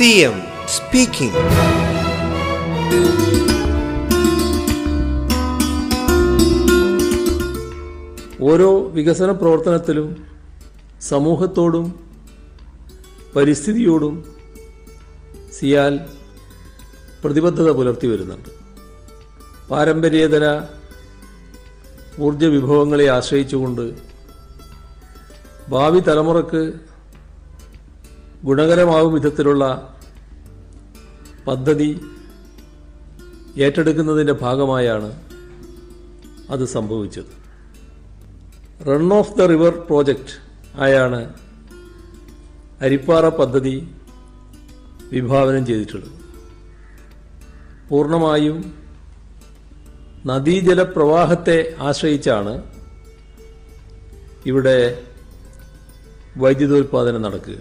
CM speaking ഓരോ വികസന പ്രവർത്തനത്തിലും സമൂഹത്തോടും പരിസ്ഥിതിയോടും സിയാൽ പ്രതിബദ്ധത പുലർത്തി വരുന്നുണ്ട്. പാരമ്പര്യേതര ഊർജ വിഭവങ്ങളെ ആശ്രയിച്ചുകൊണ്ട് ഭാവി തലമുറയ്ക്ക് ഗുണകരമാവും വിധത്തിലുള്ള പദ്ധതി ഏറ്റെടുക്കുന്നതിന്റെ ഭാഗമായാണ് അത് സംഭവിച്ചത്. Run of the river project ആയാണ് അരിപ്പാറ പദ്ധതി വിഭാവനം ചെയ്തിട്ടുള്ളത്. പൂർണമായും നദീജല പ്രവാഹത്തെ ആശ്രയിച്ചാണ് ഇവിടെ വൈദ്യുതോൽപാദനം നടക്കുക.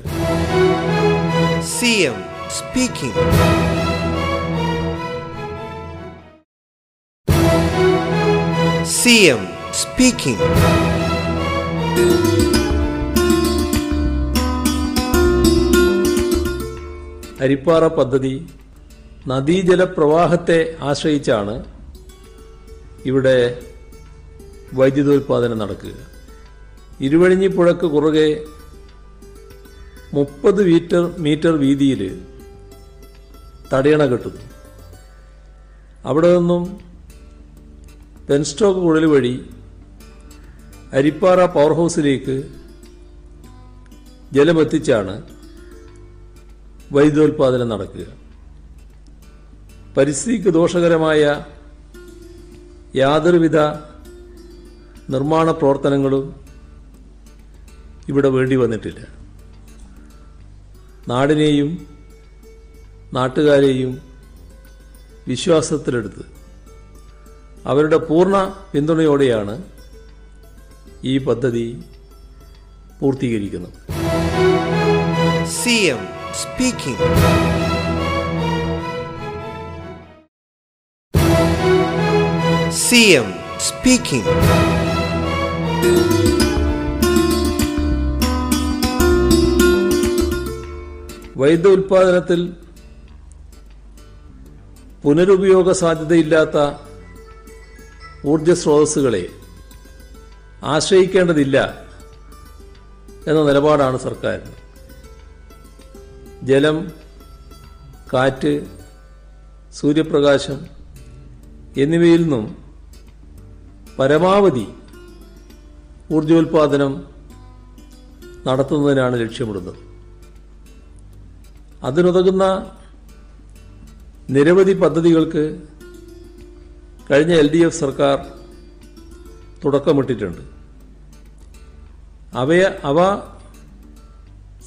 CM speaking. CM speaking. Arippara പദ്ധതി നദീജല പ്രവാഹത്തെ ആശ്രയിച്ചാണ് ഇവിടെ വൈദ്യുതോൽപാദനം നടക്കുക ഇരുവഴിഞ്ഞിപ്പുഴക്ക് കുറുകെ മുപ്പത് മീറ്റർ മീറ്റർ വീതിയിൽ തടയണ കെട്ടുന്നു അവിടെ നിന്നും പെൻസ്റ്റോക്ക് കുഴൽ വഴി അരിപ്പാറ പവർ ഹൗസിലേക്ക് ജലമെത്തിച്ചാണ് വൈദ്യുതോൽപാദനം നടക്കുക. പരിസ്ഥിതിക്ക് ദോഷകരമായ യാതൊരുവിധ നിർമ്മാണ പ്രവർത്തനങ്ങളും ഇവിടെ വേണ്ടി വന്നിട്ടില്ല. നാടിനെയും നാട്ടുകാരെയും വിശ്വാസത്തിലെടുത്ത് അവരുടെ പൂർണ പിന്തുണയോടെയാണ് ഈ പദ്ധതി പൂർത്തീകരിക്കുന്നത് CM സ്പീക്കിംഗ് CM speaking. വൈദ്യുത ഉൽപാദനത്തിൽ പുനരുപയോഗ സാധ്യതയില്ലാത്ത ഊർജ സ്രോതസ്സുകളെ ആശ്രയിക്കേണ്ടതില്ല എന്ന നിലപാടാണ് സർക്കാർ ജലം കാറ്റ് സൂര്യപ്രകാശം എന്നിവയിൽ നിന്നും പരമാവധി ഊർജോൽപാദനം നടത്തുന്നതിനാണ് ലക്ഷ്യമിടുന്നത്. അതിനുതകുന്ന നിരവധി പദ്ധതികൾക്ക് കഴിഞ്ഞ എൽ ഡി എഫ് സർക്കാർ തുടക്കമിട്ടിട്ടുണ്ട്. അവയെ അവ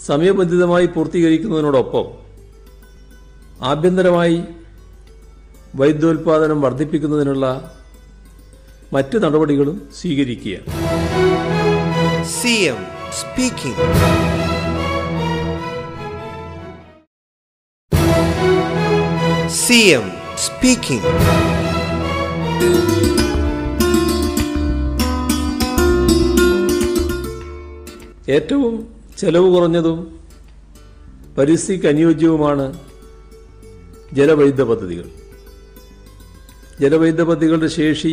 സമയബന്ധിതമായി പൂർത്തീകരിക്കുന്നതിനോടൊപ്പം ആഭ്യന്തരമായി വൈദ്യോത്പാദനം വർദ്ധിപ്പിക്കുന്നതിനുള്ള മറ്റ് നടപടികളും സ്വീകരിക്കുകയാണ്. CM speaking. എം സ്പീക്കിംഗ് ഏറ്റവും ചെലവ് കുറഞ്ഞതും പരിസ്ഥിതിക്ക് അനുയോജ്യവുമാണ് ജലവൈദ്യുത പദ്ധതികൾ ജലവൈദ്യുത പദ്ധതികളുടെ ശേഷി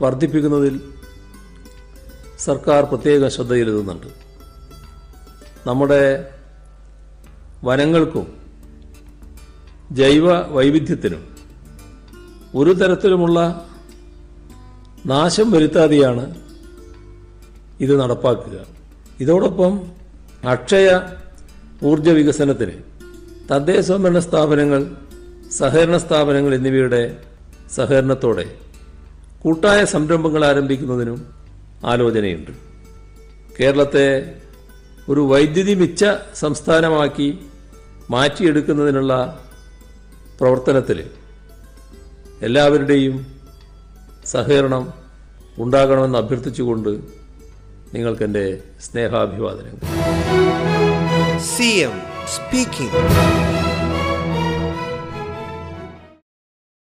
വർദ്ധിപ്പിക്കുന്നതിൽ സർക്കാർ പ്രത്യേക ശ്രദ്ധ ചെലുത്തുന്നുണ്ട് നമ്മുടെ വനങ്ങൾക്കും ജൈവ വൈവിധ്യത്തിനും ഒരു തരത്തിലുമുള്ള നാശം വരുത്താതെയാണ് ഇത് നടപ്പാക്കുക. ഇതോടൊപ്പം അക്ഷയ ഊർജ വികസനത്തിന് തദ്ദേശ സ്വയംഭരണ സ്ഥാപനങ്ങൾ സഹകരണ സ്ഥാപനങ്ങൾ എന്നിവയുടെ സഹകരണത്തോടെ കൂട്ടായ സംരംഭങ്ങൾ ആരംഭിക്കുന്നതിനും ആലോചനയുണ്ട്. കേരളത്തെ ഒരു വൈദ്യുതി മിച്ച സംസ്ഥാനമാക്കി മാറ്റിയെടുക്കുന്നതിനുള്ള പ്രവർത്തനത്തിൽ എല്ലാവരുടെയും സഹകരണം ഉണ്ടാകണമെന്ന് അഭ്യർത്ഥിച്ചുകൊണ്ട് നിങ്ങൾക്കെന്റെ സ്നേഹാഭിവാദനങ്ങൾ എം speaking.